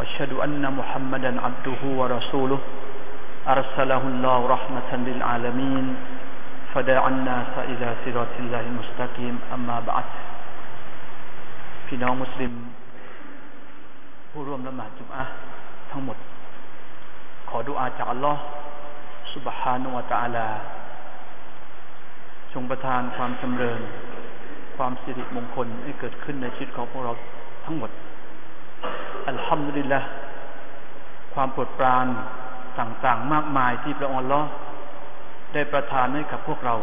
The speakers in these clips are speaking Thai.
وأشهد أن محمدا عبده ورسوله أرسله الله رحمة للعالمين فدعا الناس إلى صراط الله المستقيم أما بعد พี่น้องมุสลิม ผู้ร่วมละหมาดจุมอะทั้งหมด ขอดุอาจากอัลลอฮ์ سبحانه และ تعالى ทรงประทานความจำเริญ ความสิริมงคลให้เกิดขึ้นในชีวิตของพวกเราทั้งหมด อัลฮัมดุลิลละความโปรดปรานต่างๆ มากมายที่พระองค์ละได้ประทานให้กับพวกเรา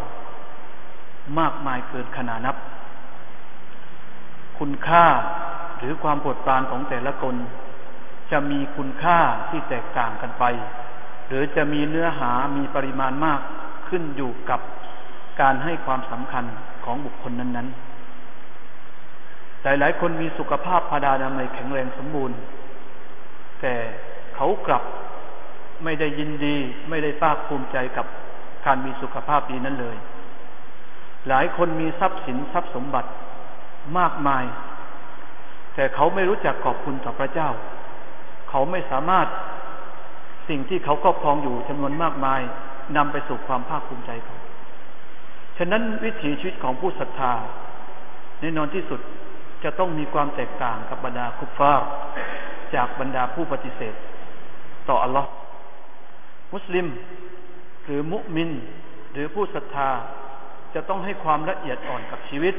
มากมายเกินขนานับ คุณค่าหรือความโปรดปรานของแต่ละคน จะมีคุณค่าที่แตกต่างกันไป หรือจะมีเนื้อหามีปริมาณมากขึ้นอยู่กับการให้ความสำคัญของบุคคลนั้น ๆ หลาย ๆ คนมีสุขภาพพาดานามัยแข็งแรงสมบูรณ์ แต่เขากลับไม่ได้ยินดี ไม่ได้ภาคภูมิใจกับการมีสุขภาพดีนั้นเลย หลายคนมีทรัพย์สินทรัพย์สมบัติมากมาย แต่เขาไม่รู้จักขอบคุณต่อพระเจ้า เขาไม่สามารถสิ่งที่เขาครอบครองอยู่จำนวนมากมายนำไปสู่ความภาคภูมิใจเขา ฉะนั้นวิถีชีวิตของผู้ศรัทธาแน่นอนที่สุด จะต้องมีความแตกต่างกับบรรดาคุฟฟาร์จากบรรดาผู้ปฏิเสธ ต่ออัลลอฮ์มุสลิม หรือมุมิน หรือผู้ศรัทธา จะต้องให้ความละเอียดอ่อนกับชีวิต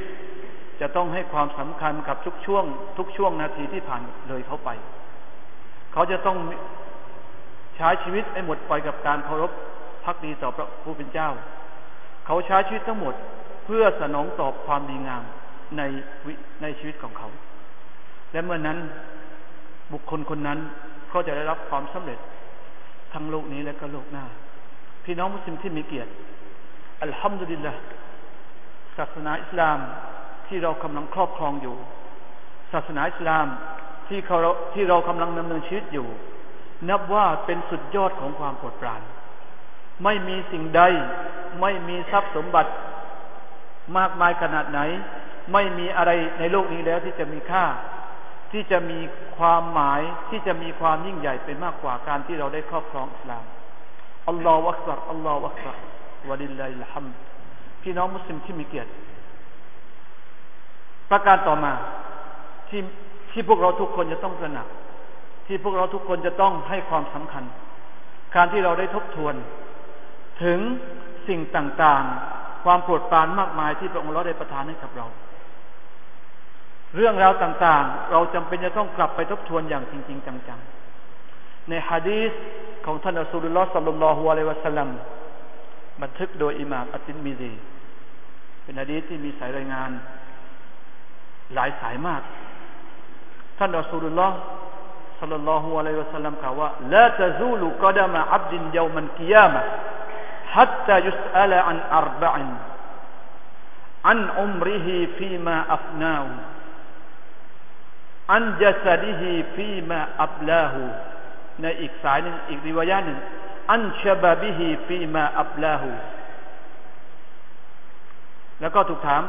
จะต้องให้ความสำคัญกับทุกช่วง ทุกช่วงนาทีที่ผ่านเลยเขาไป เขาจะต้องใช้ชีวิตให้หมดไปกับการเคารพพักดีต่อพระผู้เป็นเจ้า เขาใช้ชีวิตทั้งหมดเพื่อสนองตอบความดีงาม ในในชีวิตของเขา และเมื่อนนั้นบุคคลคนนั้นก็จะได้รับความสำเร็จทั้งโลกนี้และก็โลกหน้า พี่น้องมุสลิมที่มีเกียรติอัลฮัมดุลิลละศาสนาอิสลามที่เรากำลังครอบครองอยู่ ศาสนาอิสลามที่เขาที่เรากำลังดำเนินชีวิตอยู่ นับว่าเป็นสุดยอดของความโปรดปราน ไม่มีสิ่งใด ไม่มีทรัพย์สมบัติ มากมายขนาดไหน ไม่มีอะไรในโลกนี้แล้วที่จะมีค่า ที่จะมีความหมายที่จะมีความยิ่งใหญ่เป็นมากกว่าการที่เราได้ครอบครองอิสลามอัลลอฮฺวักซัรอัลลอฮฺวักซัรวะลิลลาฮิลฮัมพี่น้องมุสลิมที่มีเกียรติ ประการต่อมาที่ที่พวกเราทุกคนจะต้องตระหนัก ที่พวกเราทุกคนจะต้องให้ความสำคัญ การที่เราได้ทบทวน ถึงสิ่งต่างๆ ความโปรดปรานมากมายที่พระองค์เราได้ประทานให้กับเรา เรื่องราวต่างๆ เราจำเป็นจะต้องกลับไปทบทวนอย่างจริง ๆ จังๆ ในฮะดีษของท่านอัสุลลอฮ์สัลลัลลอฮุอะลัยวะสัลลัมบันทึกโดยอิหม่ามอัตินมีดีเป็นฮะดีษที่มีสายรายงาน หลายสายมาก ท่านอัสุลลอฮ์สัลลัลลอฮุอะลัยวะสัลลัมกล่าวว่าละตะซูลุกดามะอับดินยามันกิยามะ حتى يسأل عن أربع عن عمره فيما أفناه عن جسده فيما أبلاهในอีกสายหนึ่งอีกริวายหนึ่งعن شبابه فيما أبلاهแล้วก็ถูกถาม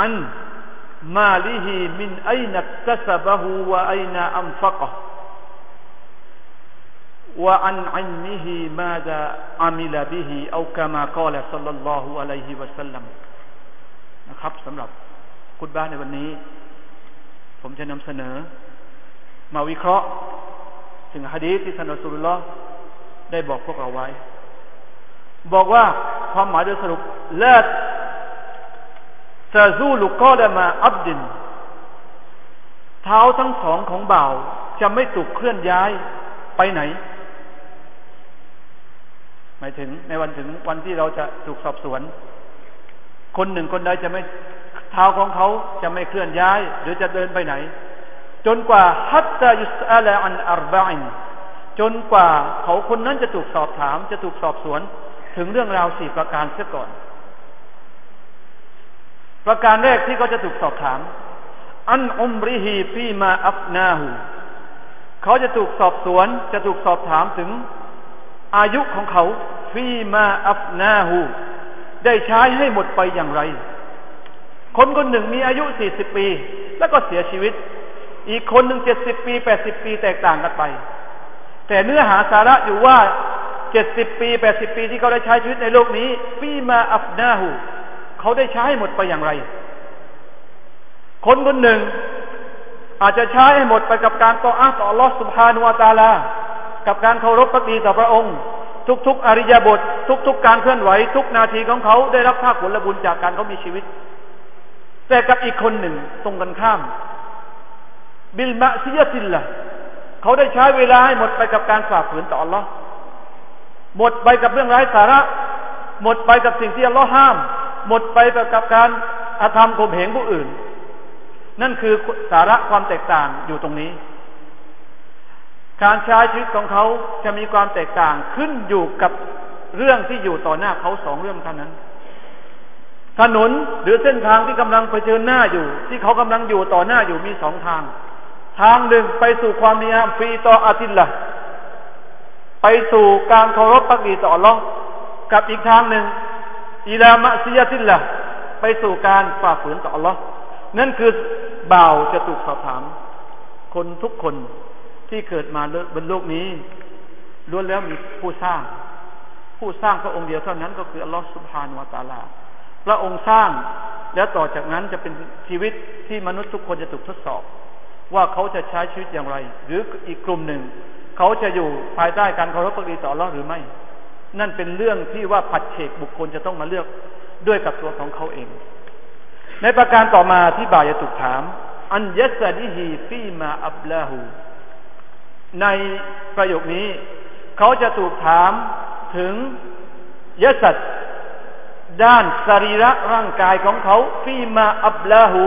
عن ماله من أين اكتسبه وأين أنفقه وعن علمه ماذا عمل به أو كما قال صلى الله عليه وسلمนะครับสำหรับคุณบ้านในวันนี้ ผมจะนำเสนอ มาวิเคราะห์ ถึงฮะดีที่ท่านอัสุลลอฮ์ได้บอกพวกเราไว้ บอกว่าความหมายโดยสรุปเลิศซาซูลุกอดมาอับดิน เท้าทั้งสองของบ่าว จะไม่ถูกเคลื่อนย้ายไปไหน หมายถึงในวันถึงวันที่เราจะถูกสอบสวน คนหนึ่งคนใดจะไม่ เท้าของเขาจะไม่เคลื่อนย้าย หรือจะเดินไปไหน จนกว่าฮัตตายุสอาลอันอัรบอินจนกว่าเขาคนนั้นจะถูกสอบถาม จะถูกสอบสวน ถึงเรื่องราวสี่ประการเสียก่อน ประการแรกที่เขาจะถูกสอบถาม อันอุมริฮีฟีมาอัฟนาหูเขาจะถูกสอบสวน จะถูกสอบถามถึงอายุของเขาฟีมาอัฟนาหูได้ใช้ให้หมดไปอย่างไร คนคนหนึ่งมีอายุสี่สิบปี แล้วก็เสียชีวิต อีกคนหนึ่งเจ็ดสิบปีแปดสิบปีแตกต่างกันไป แต่เนื้อหาสาระอยู่ว่าเจ็ดสิบปีแปดสิบปีที่เขาได้ใช้ชีวิตในโลกนี้ฟีมาอัฟนาหูเขาได้ใช้หมดไปอย่างไร คนคนหนึ่ง อาจจะใช้ให้หมดไปกับการต่ออาต่อลอสุภานุวาตาลา กับการเคารพพักดีต่อพระองค์ ทุกๆอริยบท ทุกๆการเคลื่อนไหว ทุกนาทีของเขาได้รับภาคผลบุญจากการเขามีชีวิต แต่กับอีกคนหนึ่งตรงกันข้าม บิลมะซิยติลละเขาได้ใช้เวลาให้หมดไปกับการฝ่าฝืนต่อ Allah หมดไปกับเรื่องไร้สาระ หมดไปกับสิ่งที่ Allah ห้าม หมดไปกับการอาธรรมข่มเหงผู้อื่น นั่นคือสาระความแตกต่างอยู่ตรงนี้ การใช้ชีวิตของเขาจะมีความแตกต่างขึ้นอยู่กับเรื่องที่อยู่ต่อหน้าเขาสองเรื่องเท่านั้น ถนนหรือเส้นทางที่กำลังเผชิญหน้าอยู่ ที่เขากำลังอยู่ต่อหน้าอยู่มีสองทาง ทางหนึ่งไปสู่ความนิยามฟีต่ออาทิตย์ละไปสู่การเคารพปักดีต่อรองกับอีกทางหนึ่งอิลามะซียาติลละไปสู่การฝ่าฝืนต่อรองนั่นคือบ่าวจะถูกสอบถาม คนทุกคนที่เกิดมาบนโลกนี้ล้วนแล้วมีผู้สร้าง ผู้สร้างพระองค์เดียวเท่านั้นก็คืออัลลอฮฺสุบฮานวะตาลา ระองค์สร้าง แล้วต่อจากนั้นจะเป็นชีวิตที่มนุษย์ทุกคนจะถูกทดสอบ ว่าเขาจะใช้ชีวิตอย่างไร หรืออีกกลุ่มหนึ่ง เขาจะอยู่ภายใต้การเคารพปกดีต่ออัลลอฮ์หรือไม่ นั่นเป็นเรื่องที่ว่าผัดเฉกบุคคลจะต้องมาเลือกด้วยกับตัวของเขาเอง ในประการต่อมาที่บ่ายจะถูกถาม อันยัสดิฮีฟีมาอับลาหูในประโยคนี้ เขาจะถูกถามถึงยศัต ด้านสรีระร่างกายของเขาفيما أبلاه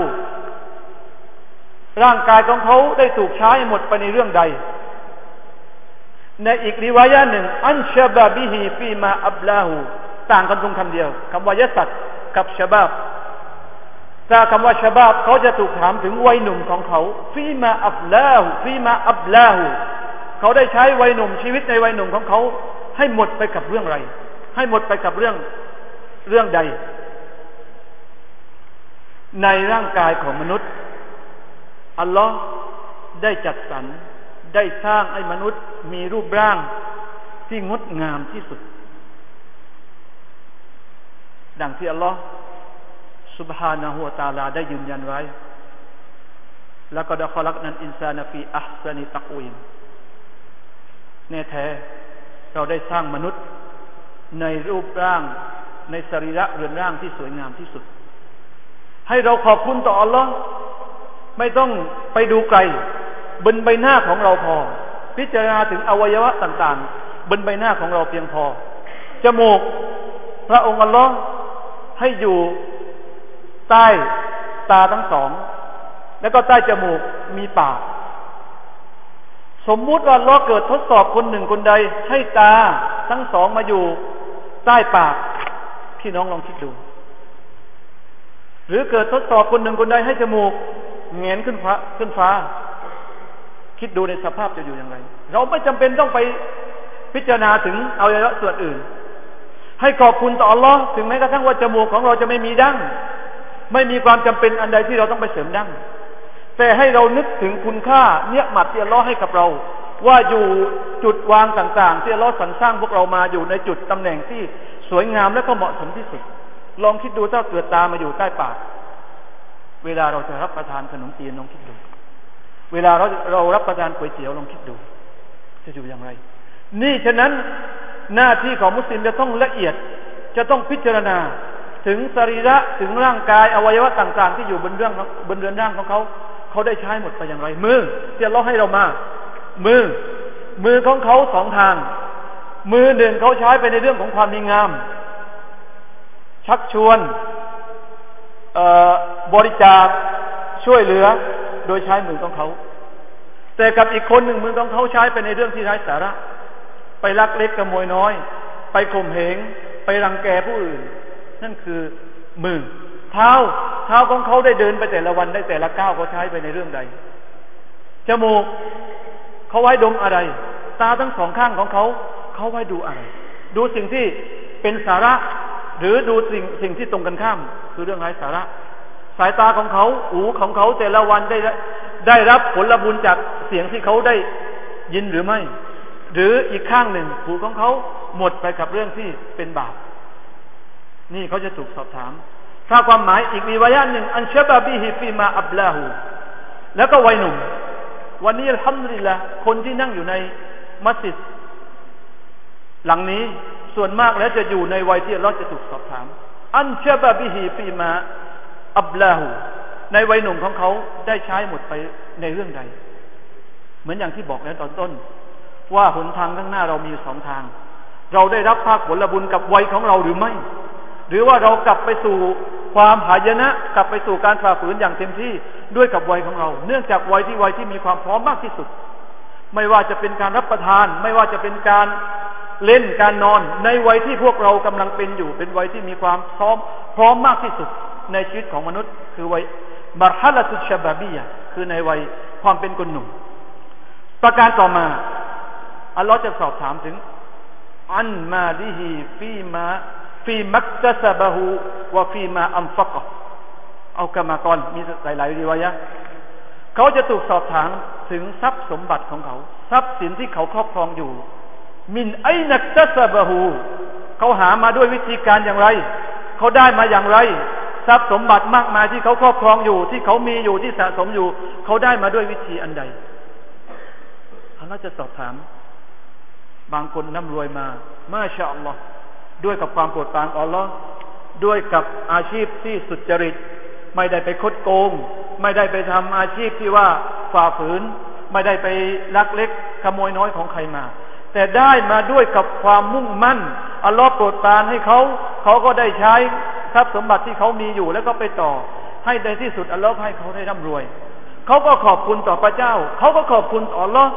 ร่างกายของเขาได้ถูกใช้หมดไปในเรื่องใด ในอีกริวายะหนึ่ง عن شبابه فيما أبلاهต่างกันตรงคำเดียวคำว่าجسد กับ شبابถ้าคำว่า شبابเขาจะถูกถามถึงวัยหนุ่มของเขาفيما أبلاه فيما أبلاهเขาได้ใช้วัยหนุ่มชีวิตในวัยหนุ่มของเขา ให้หมดไปกับเรื่องไร ให้หมดไปกับเรื่อง เรื่องใด ในร่างกายของมนุษย์ อัลลอฮ์ได้จัดสรรได้สร้างให้มนุษย์มีรูปร่างที่งดงามที่สุด ดังที่อัลลอฮ์สุบฮานาหัวตาลาได้ยืนยันไว้ แล้วก็ไดะคอลักนันอินซานฟีอัพซนิตักวินแน่แท้เราได้สร้างมนุษย์ในรูปร่าง ในสรีระเรือนร่างที่สวยงามที่สุด ให้เราขอบคุณต่ออัลลอฮ์ไม่ต้องไปดูไกล บนใบหน้าของเราพอ พิจารณาถึงอวัยวะต่างๆ บนใบหน้าของเราเพียงพอ จมูก พระองค์อัลลอฮ์ให้อยู่ใต้ตาทั้งสอง แล้วก็ใต้จมูกมีปาก สมมุติว่าล้อเกิดทดสอบคนหนึ่งคนใด ให้ตาทั้งสองมาอยู่ ใต้ปาก พี่น้องลองคิดดู หรือเกิดทดสอบคนหนึ่งคนใดให้จมูกเงนขึ้นฟ้าขึ้นฟ้า คิดดูในสภาพจะอยู่อย่างไร เราไม่จำเป็นต้องไปพิจารณาถึงเอาเยอะส่วนอื่น ให้ขอบคุณต่ออัลลอฮ์ถึงแม้กระทั่งว่าจมูกของเราจะไม่มีดั้งไม่มีความจำเป็นอันใดที่เราต้องไปเสริมดั้งแต่ให้เรานึกถึงคุณค่าเนี่ยหมัดที่อัลลอฮ์ให้กับเรา ว่าอยู่จุดวางต่างๆ ที่อัลลอฮ์สรรสร้างพวกเรามาอยู่ในจุดตำแหน่งที่สวยงามและก็เหมาะสมที่สุด ลองคิดดูถ้าเกิดตามาอยู่ใต้ปาก เวลาเราจะรับประทานขนมจีนลองคิดดู เวลาเราเรารับประทานก๋วยเตี๋ยวลองคิดดู จะอยู่อย่างไร นี่ฉะนั้นหน้าที่ของมุสลิมจะต้องละเอียด จะต้องพิจารณาถึงสรีระถึงร่างกายอวัยวะต่าง ๆ ที่อยู่บนเรื่องบนเรือนร่างของเขา เขาได้ใช้หมดไปอย่างไรมือที่เราให้เรามา มือ มือของเขาสองทาง มือหนึ่งเขาใช้ไปในเรื่องของความดีงาม ชักชวนบริจาคช่วยเหลือ โดยใช้มือของเขา แต่กับอีกคนหนึ่งมือของเขาใช้ไปในเรื่องที่ไร้สาระ ไปลักเล็กขโมยน้อย ไปข่มเหง ไปรังแกผู้อื่น นั่นคือมือ เท้า เท้าของเขาได้เดินไปแต่ละวันได้แต่ละก้าวเขาใช้ไปในเรื่องใด จมูก เขาไว้ดมอะไร ตาทั้งสองข้างของเขา เขาไว้ดูอะไร ดูสิ่งที่เป็นสาระ หรือดูสิ่งสิ่งที่ตรงกันข้าม คือเรื่องไร้สาระ สายตาของเขาหูของเขาแต่ละวันได้ได้รับผลบุญจากเสียงที่เขาได้ยินหรือไม่ หรืออีกข้างหนึ่งหูของเขาหมดไปกับเรื่องที่เป็นบาปนี่เขาจะถูกสอบถาม ถ้าความหมายอีกมีวายะหนึ่ง อันเชบาบิฮิฟีมาอับลาหูแล้วก็วัยหนุ่ม วันนี้ทำดีละคนที่นั่งอยู่ในมัสยิดหลังนี้ส่วนมากแล้วจะอยู่ในวัยที่เราจะถูกสอบถาม อันเชบาบิฮิฟีมาอับลาหูในวัยหนุ่มของเขาได้ใช้หมดไปในเรื่องใด เหมือนอย่างที่บอกแล้วตอนต้น ว่าหนทางข้างหน้าเรามีสองทาง เราได้รับภาคผลบุญกับวัยของเราหรือไม่ หรือว่าเรากลับไปสู่ ความหายนะกลับไปสู่การฝ่าฝืนอย่างเต็มที่ด้วยกับวัยของเรา เนื่องจากวัยที่วัยที่มีความพร้อมมากที่สุด ไม่ว่าจะเป็นการรับประทาน ไม่ว่าจะเป็นการเล่นการนอนในวัยที่พวกเรากำลังเป็นอยู่ เป็นวัยที่มีความพร้อมพร้อมมากที่สุดในชีวิตของมนุษย์ คือวัยมารฮลตุชบาบียคือในวัยความเป็นคนหนุ่ม ประการต่อมาอัลลอฮ์จะสอบถามถึง อันมาลิฮีฟีมา ฟีมักตะซบะฮูวะฟีมาอัมฟักเอากรรมกรมีหลายๆรีวายะเขาจะถูกสอบถามถึงทรัพย์สมบัติของเขา ทรัพย์สินที่เขาครอบครองอยู่ มินไอนักตะซบะฮูเขาหามาด้วยวิธีการอย่างไร เขาได้มาอย่างไร ทรัพย์สมบัติมากมายที่เขาครอบครองอยู่ ที่เขามีอยู่ที่สะสมอยู่ เขาได้มาด้วยวิธีอันใดอัลลอฮ์จะสอบถาม บางคนน่ำรวยมามาชาอัลลอฮ์ ด้วยกับความโปรดปรานอัลลอฮ์ด้วยกับอาชีพที่สุจริต ไม่ได้ไปคดโกง ไม่ได้ไปทำอาชีพที่ว่าฝ่าฝืน ไม่ได้ไปลักเล็กขโมยน้อยของใครมา แต่ได้มาด้วยกับความมุ่งมั่นอัลลอฮ์โปรดปรานให้เขา เขาก็ได้ใช้ทรัพย์สมบัติที่เขามีอยู่แล้วก็ไปต่อ ให้ในที่สุดอัลลอฮ์ให้เขาได้ร่ำรวย เขาก็ขอบคุณต่อพระเจ้า เขาก็ขอบคุณต่ออัลลอฮ์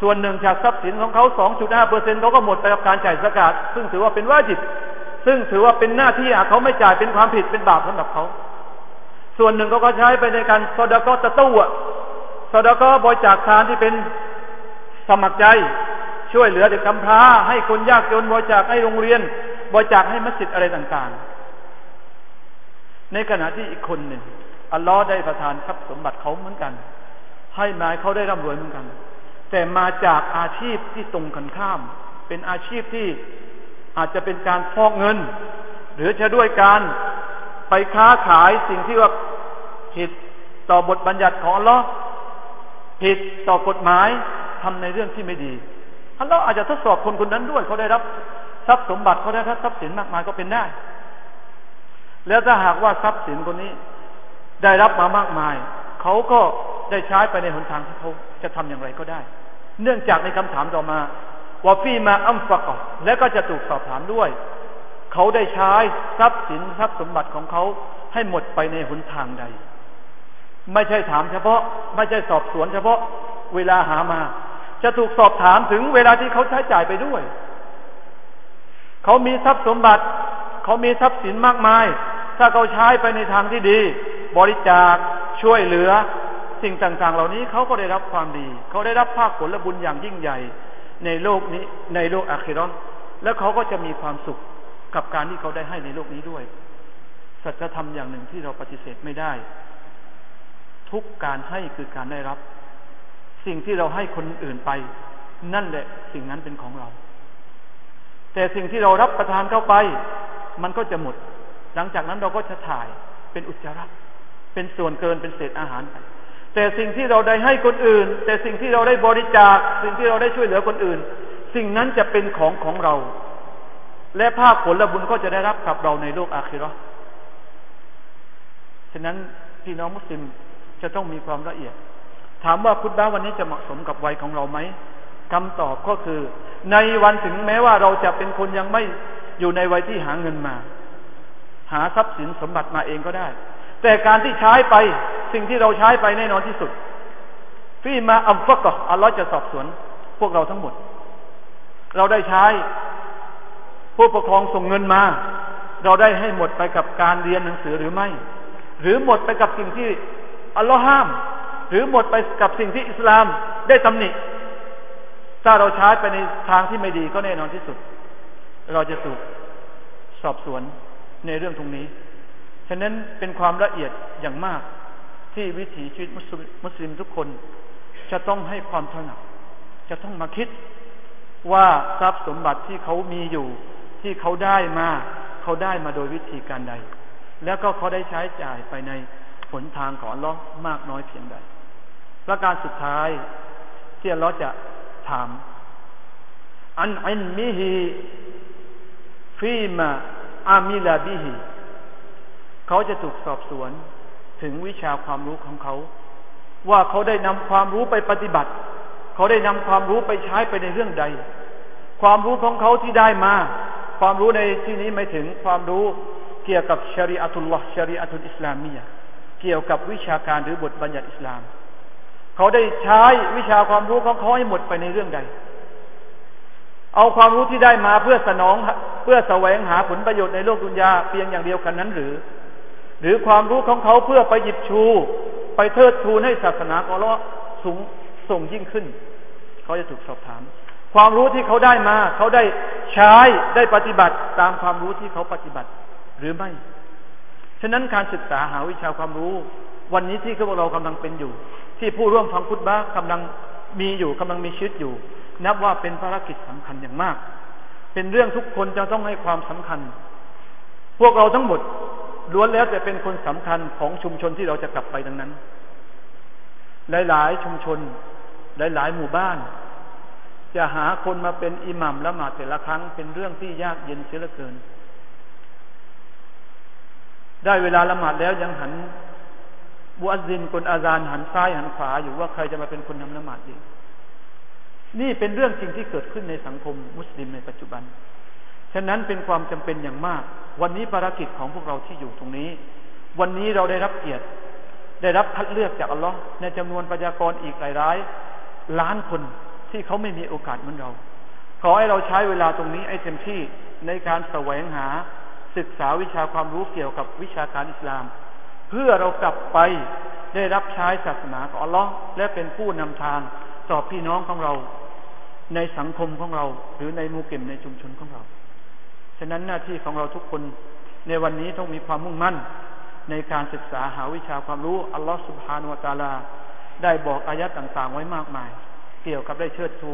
ส่วนหนึ่งจากทรัพย์สินของเขา 2.5เปอร์เซ็นต์เขาก็หมดไปกับการจ่ายสกาดซึ่งถือว่าเป็นวาจิตซึ่งถือว่าเป็นหน้าที่เขาไม่จ่ายเป็นความผิดเป็นบาปสำหรับเขา ส่วนหนึ่งเขาก็ใช้ไปในการสดากตะตู้อดากบริจาคทานที่เป็นสมัครใจ ช่วยเหลือเด็กกำพร้า ให้คนยากจนบริจาคให้โรงเรียน บริจาคให้มัสยิดอะไรต่างๆ ในขณะที่อีกคนหนึ่งอัลลอฮ์ได้ประทานทรัพย์สมบัติเขาเหมือนกัน ให้มาเขาได้ร่ำรวยเหมือนกัน แต่มาจากอาชีพที่ตรงกันข้าม เป็นอาชีพที่อาจจะเป็นการฟอกเงิน หรือจะด้วยการไปค้าขายสิ่งที่ว่าผิดต่อบทบัญญัติของอัลลอฮ์ผิดต่อกฎหมายทำในเรื่องที่ไม่ดีอัลลอฮ์อาจจะทดสอบคนคนนั้นด้วยเขาได้รับทรัพย์สมบัติเขาได้รับทรัพย์สินมากมายก็เป็นได้ แล้วถ้าหากว่าทรัพย์สินคนนี้ ได้รับมามากมาย เขาก็ ได้ใช้ไปในหนทางที่เขาจะทำอย่างไรก็ได้ เนื่องจากในคำถามต่อมาว่าฟีมาอัมฟักและก็จะถูกสอบถามด้วย เขาได้ใช้ทรัพย์สินทรัพย์สมบัติของเขาให้หมดไปในหนทางใด ไม่ใช่ถามเฉพาะ ไม่ใช่สอบสวนเฉพาะเวลาหามา จะถูกสอบถามถึงเวลาที่เขาใช้จ่ายไปด้วย เขามีทรัพย์สมบัติ เขามีทรัพย์สินมากมาย ถ้าเขาใช้ไปในทางที่ดี บริจาคช่วยเหลือ สิ่งต่างๆ เหล่านี้เขาก็ได้รับความดี เขาได้รับภาคผลและบุญอย่างยิ่งใหญ่ในโลกนี้ในโลกอาคิรอนแล้วเขาก็จะมีความสุขกับการที่เขาได้ให้ในโลกนี้ด้วย สัจธรรมอย่างหนึ่งที่เราปฏิเสธไม่ได้ ทุกการให้คือการได้รับ สิ่งที่เราให้คนอื่นไป นั่นแหละสิ่งนั้นเป็นของเรา แต่สิ่งที่เรารับประทานเข้าไป มันก็จะหมด หลังจากนั้นเราก็จะถ่ายเป็นอุจจาระเป็นส่วนเกินเป็นเศษอาหารไป แต่สิ่งที่เราได้ให้คนอื่น แต่สิ่งที่เราได้บริจาค สิ่งที่เราได้ช่วยเหลือคนอื่น สิ่งนั้นจะเป็นของของเรา และภาคผลและบุญก็จะได้รับกับเราในโลกอาคิรอฉะนั้นพี่น้องมุสลิมจะต้องมีความละเอียด ถามว่าพุทธะวันนี้จะเหมาะสมกับวัยของเราไหมคำตอบก็คือ ในวันถึงแม้ว่าเราจะเป็นคนยังไม่อยู่ในวัยที่หาเงินมา หาทรัพย์สินสมบัติมาเองก็ได้ แต่การที่ใช้ไป สิ่งที่เราใช้ไปแน่นอนที่สุดฟีมาอัมฟักอัลลอฮ์จะสอบสวน พวกเราทั้งหมด เราได้ใช้ ผู้ปกครองส่งเงินมา เราได้ให้หมดไปกับการเรียนหนังสือหรือไม่ หรือหมดไปกับสิ่งที่อัลลอฮ์ห้าม หรือหมดไปกับสิ่งที่อิสลามได้ตำหนิถ้าเราใช้ไปในทางที่ไม่ดีก็แน่นอนที่สุด เราจะถูกสอบสวนในเรื่องตรงนี้ ฉะนั้นเป็นความละเอียดอย่างมาก ที่วิถีชีวิตมุสลิมทุกคน จะต้องให้ความถนัดจะต้องมาคิดว่าทรัพย์สมบัติที่เขามีอยู่ ที่เขาได้มา เขาได้มาโดยวิธีการใด แล้วก็เขาได้ใช้จ่ายไปในผลทางของล้อมากน้อยเพียงใดประการสุดท้ายที่เราจะถาม อันอินมิฮิฟีมาอามิลาบิฮิเขาจะถูกสอบสวน ถึงวิชาความรู้ของเขา ว่าเขาได้นำความรู้ไปปฏิบัติ เขาได้นำความรู้ไปใช้ไปในเรื่องใด ความรู้ของเขาที่ได้มา ความรู้ในที่นี้ไม่ถึงความรู้เกี่ยวกับชริอัตุลลอฮ์ชริอัตุลอิสลามียเกี่ยวกับวิชาการหรือบทบัญญัติอิสลาม เขาได้ใช้วิชาความรู้ของเขาให้หมดไปในเรื่องใด เอาความรู้ที่ได้มาเพื่อสนองเพื่อแสวงหาผลประโยชน์ในโลกดุนยาเพียงอย่างเดียวกันนั้นหรือ หรือความรู้ของเขาเพื่อไปหยิบชู ไปเทิดทูนให้ศาสนาของเราสูงส่งยิ่งขึ้น เขาจะถูกสอบถาม ความรู้ที่เขาได้มา เขาได้ใช้ได้ปฏิบัติตามความรู้ที่เขาปฏิบัติ หรือไม่ ฉะนั้นการศึกษาหาวิชาความรู้ วันนี้ที่พวกเรากำลังเป็นอยู่ ที่ผู้ร่วมฟังพุทธบ้ากำลังมีอยู่กำลังมีชีวิตอยู่ นับว่าเป็นภารกิจสำคัญอย่างมาก เป็นเรื่องทุกคนจะต้องให้ความสำคัญ พวกเราทั้งหมด ล้วนแล้วแต่เป็นคนสำคัญของชุมชนที่เราจะกลับไปดังนั้น หลาย ๆ ชุมชน หลาย ๆ หมู่บ้าน จะหาคนมาเป็นอิหมัมละหมาดแต่ละครั้งเป็นเรื่องที่ยากเย็นเสียเหลือเกิน ได้เวลาละหมาดแล้วยังหันบุอัซินคนอาจารหันซ้ายหันขวาอยู่ว่าใครจะมาเป็นคนทำละหมาดดี นี่เป็นเรื่องจริงที่เกิดขึ้นในสังคมมุสลิมในปัจจุบัน ฉะนั้นเป็นความจำเป็นอย่างมาก วันนี้ภารกิจของพวกเราที่อยู่ตรงนี้ วันนี้เราได้รับเกียรติ ได้รับคัดเลือกจากอัลลอฮ์ในจำนวนประชากรอีกหลายร้ายล้านคนที่เขาไม่มีโอกาสเหมือนเรา ขอให้เราใช้เวลาตรงนี้ให้เต็มที่ในการแสวงหาศึกษาวิชาความรู้เกี่ยวกับวิชาการอิสลาม เพื่อเรากลับไปได้รับใช้ศาสนาของอัลลอฮ์และเป็นผู้นำทางต่อพี่น้องของเรา ในสังคมของเรา หรือในมูเก็มในชุมชนของเรา ฉะนั้นหน้าที่ของเราทุกคนในวันนี้ต้องมีความมุ่งมั่น ในการศึกษาหาวิชาความรู้อัลลอฮฺสุบฮานุวตาลา ได้บอกอายะต่างๆ ไว้มากมาย เกี่ยวกับได้เชิดชู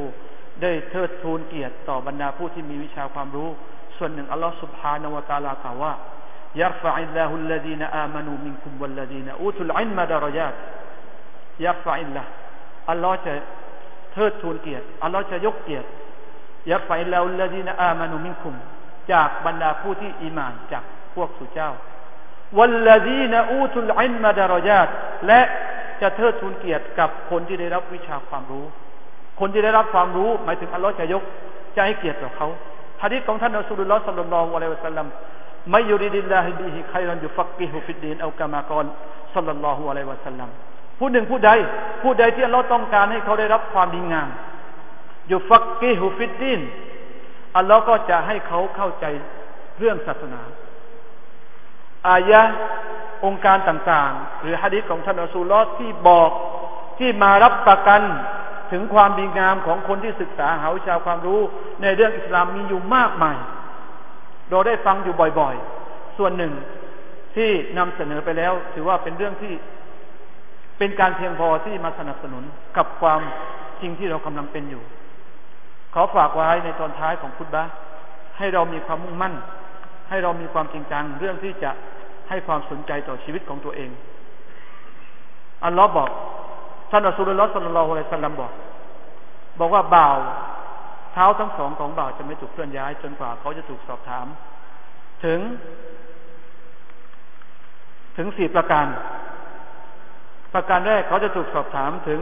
ได้เชิดทูลเกียรติต่อบรรดาผู้ที่มีวิชาความรู้ ส่วนหนึ่งอัลลอฮฺسبحانه وتعالىกล่าวว่าيرفع الله الذين آمنوا منكم والذين أوتوا العلم درجات يرفع اللهอัลลอฮ์จะเทิดทูนเกียรติอัลลอฮ์จะยกเกียรติيرفع الله الذين آمنوا منكم จากบรรดาผู้ที่อีมานจากพวกสุเจ้าوالذين أوتوا العلم درجاتและจะเทิดทูนเกียรติกับคนที่ได้รับวิชาความรู้ คนที่ได้รับความรู้ หมายถึงอัลลอฮ์จะยกจะให้เกียรติต่อเขาฮะดิษของท่านอัสุลลอฮ์สัลลัลลอฮุอะลัยฮิวะสัลลัมไม่ยุริดิลลาฮิบิฮิใครรันยุฟักกิฮุฟิดดีนเอากามากรสัลลัลลอฮุอะลัยฮิวะสัลลัมผู้หนึ่งผู้ใด ผู้ใดที่อัลลอฮ์ต้องการให้เขาได้รับความดีงามยุฟักกิฮุฟิดดีน อัลลอฮ์ก็จะให้เขาเข้าใจเรื่องศาสนา อายะองค์การต่างๆ หรือฮะดิษของท่านอัสูลอที่บอกที่มารับประกันถึงความดีงามของคนที่ศึกษาหาวิชาความรู้ในเรื่องอิสลามมีอยู่มากมาย เราได้ฟังอยู่บ่อยๆ ส่วนหนึ่งที่นำเสนอไปแล้ว ถือว่าเป็นเรื่องที่เป็นการเพียงพอที่มาสนับสนุนกับความจริงที่เรากำลังเป็นอยู่ ขอฝากไว้ในตอนท้ายของพุทธะให้เรามีความมุ่งมั่น ให้เรามีความจริงจังเรื่องที่จะให้ความสนใจต่อชีวิตของตัวเอง อัลลอฮ์บอกท่านอัสุลลอฮ์สัลลัลลอฮุอะลัยฮิสัลลัมบอก บอกว่าบ่าว เท้าทั้งสองของบ่าวจะไม่ถูกเคลื่อนย้าย จนกว่าเขาจะถูกสอบถาม ถึง ถึงสี่ประการ ประการแรกเขาจะถูกสอบถามถึง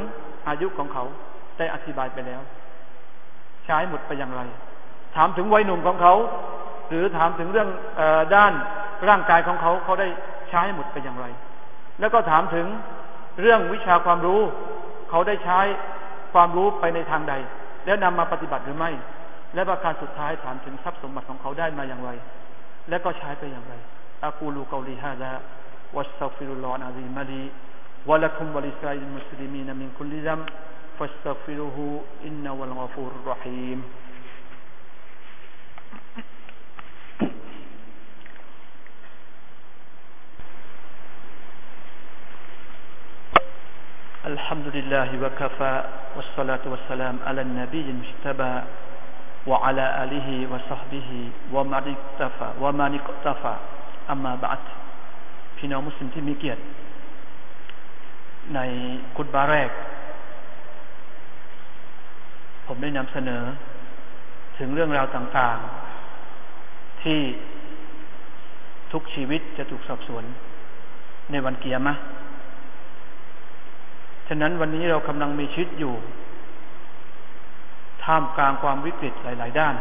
อายุของเขาได้อธิบายไปแล้ว ใช้หมดไปอย่างไร ถามถึงวัยหนุ่มของเขา หรือถามถึงเรื่องอด้านร่างกายของเขาเขาได้ใช้หมดไปอย่างไร แล้วก็ถามถึงเรื่องวิชาความรู้ เขาได้ใช้ความรู้ไปในทางใด แล้วนำมาปฏิบัติหรือไม่ และประการสุดท้ายถามถึงทรัพย์สมบัติของเขาได้มาอย่างไร และก็ใช้ไปอย่างไรอากูลูกาลีฮะดะวัสตัฟิรุลลอฮ์อาซีมาลีวะลักุมว ะลิสไลมุสลิมีนมินคุลิซัมฟัสตัฟิรุฮูอินนะวัลกฟูรุรรหีม الحمد لله وكفى والصلاة والسلام على النبي المجتبى وعلى آله وصحبه ومن اكتفى ومن اكتفى أما بعد พี่น้องมุสลิมที่มีเกียรติ ในคุตบาแรก ผมได้นำเสนอ ถึงเรื่องราวต่างๆ ที่ทุกชีวิตจะถูกสอบสวน ในวันเกียรมะฉะนั้นวันนี้เรากำลังมีชีวิตอยู่ ท่ามกลางความวิกฤตหลาย ๆ ด้าน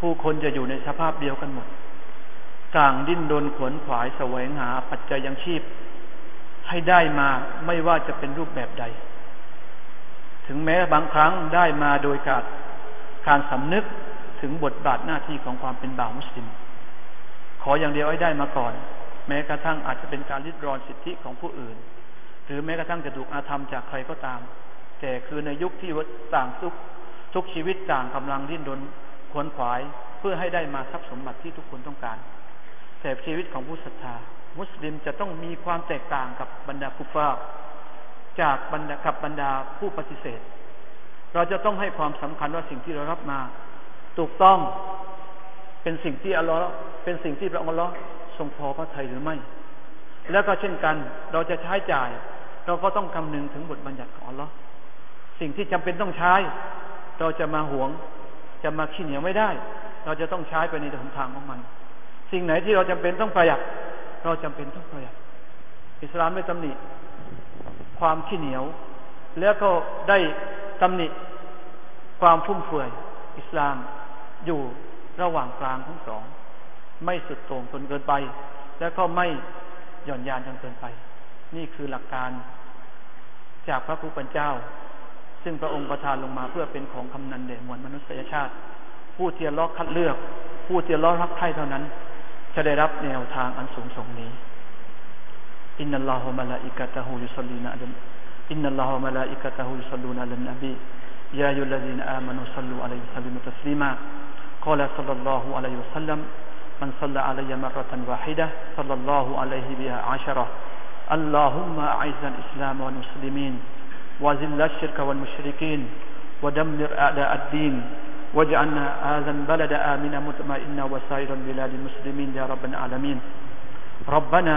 ผู้คนจะอยู่ในสภาพเดียวกันหมด ต่างดิ้นรนขวนขวายแสวงหาปัจจัยยังชีพ ให้ได้มาไม่ว่าจะเป็นรูปแบบใด ถึงแม้บางครั้งได้มาโดยการการสำนึกถึงบทบาทหน้าที่ของความเป็นบ่าวมุสลิม ขออย่างเดียวให้ได้มาก่อน แม้กระทั่งอาจจะเป็นการริดรอนสิทธิของผู้อื่น หรือแม้กระทั่งจะถูกอาธรรมจากใครก็ตาม แต่คือในยุคที่ต่างทุกทุกชีวิตต่างกำลังดิ้นรนขวนขวาย เพื่อให้ได้มาทรัพย์สมบัติที่ทุกคนต้องการ แต่ชีวิตของผู้ศรัทธา มุสลิมจะต้องมีความแตกต่างกับบรรดาคุฟา จากบรรดากับบรรดาผู้ปฏิเสธ เราจะต้องให้ความสำคัญว่าสิ่งที่เรารับมา ถูกต้องเป็นสิ่งที่อัลลอฮ์เป็นสิ่งที่พระองค์ลอทรงพอพระทัยหรือไม่ แล้วก็เช่นกันเราจะใช้จ่าย เราก็ต้องคำนึงถึงบทบัญญัติของอัลลอฮ์สิ่งที่จำเป็นต้องใช้ เราจะมาหวง จะมาขี้เหนียวไม่ได้ เราจะต้องใช้ไปในหนทางของมัน สิ่งไหนที่เราจำเป็นต้องประหยัด เราจำเป็นต้องประหยัด อิสลามไม่ตำหนิ ความขี้เหนียว แล้วก็ได้ตำหนิความฟุ่มเฟือย อิสลามอยู่ระหว่างกลางทั้งสอง ไม่สุดโต่งจนเกินไป แล้วก็ไม่หย่อนยานจนเกินไป นี่คือหลักการจากพระผู้เป็นเจ้า ซึ่งพระองค์ประทานลงมาเพื่อเป็นของคำนันเดชมวลมนุษยชาติ ผู้ที่ล้อคัดเลือก ผู้ที่ล้อรักใคร่เท่านั้น จะได้รับแนวทางอันสูงส่งนี้ إن الله ملائكته يصلون على إن الله ملائكته يصلون على النبي. يا أيها الذين آمنوا صلوا عليه وسلموا تسليما. قال صلى الله عليه وسلم من صلى علي مرة واحدة صلى الله عليه بها عشرة. اللهم أعز الإسلام والمسلمين وذل الشرك والمشركين ودمر أعداء الدين واجعلنا هذا البلد آمنا مطمئنا وسائر البلاد المسلمين يا رب العالمين. ربنا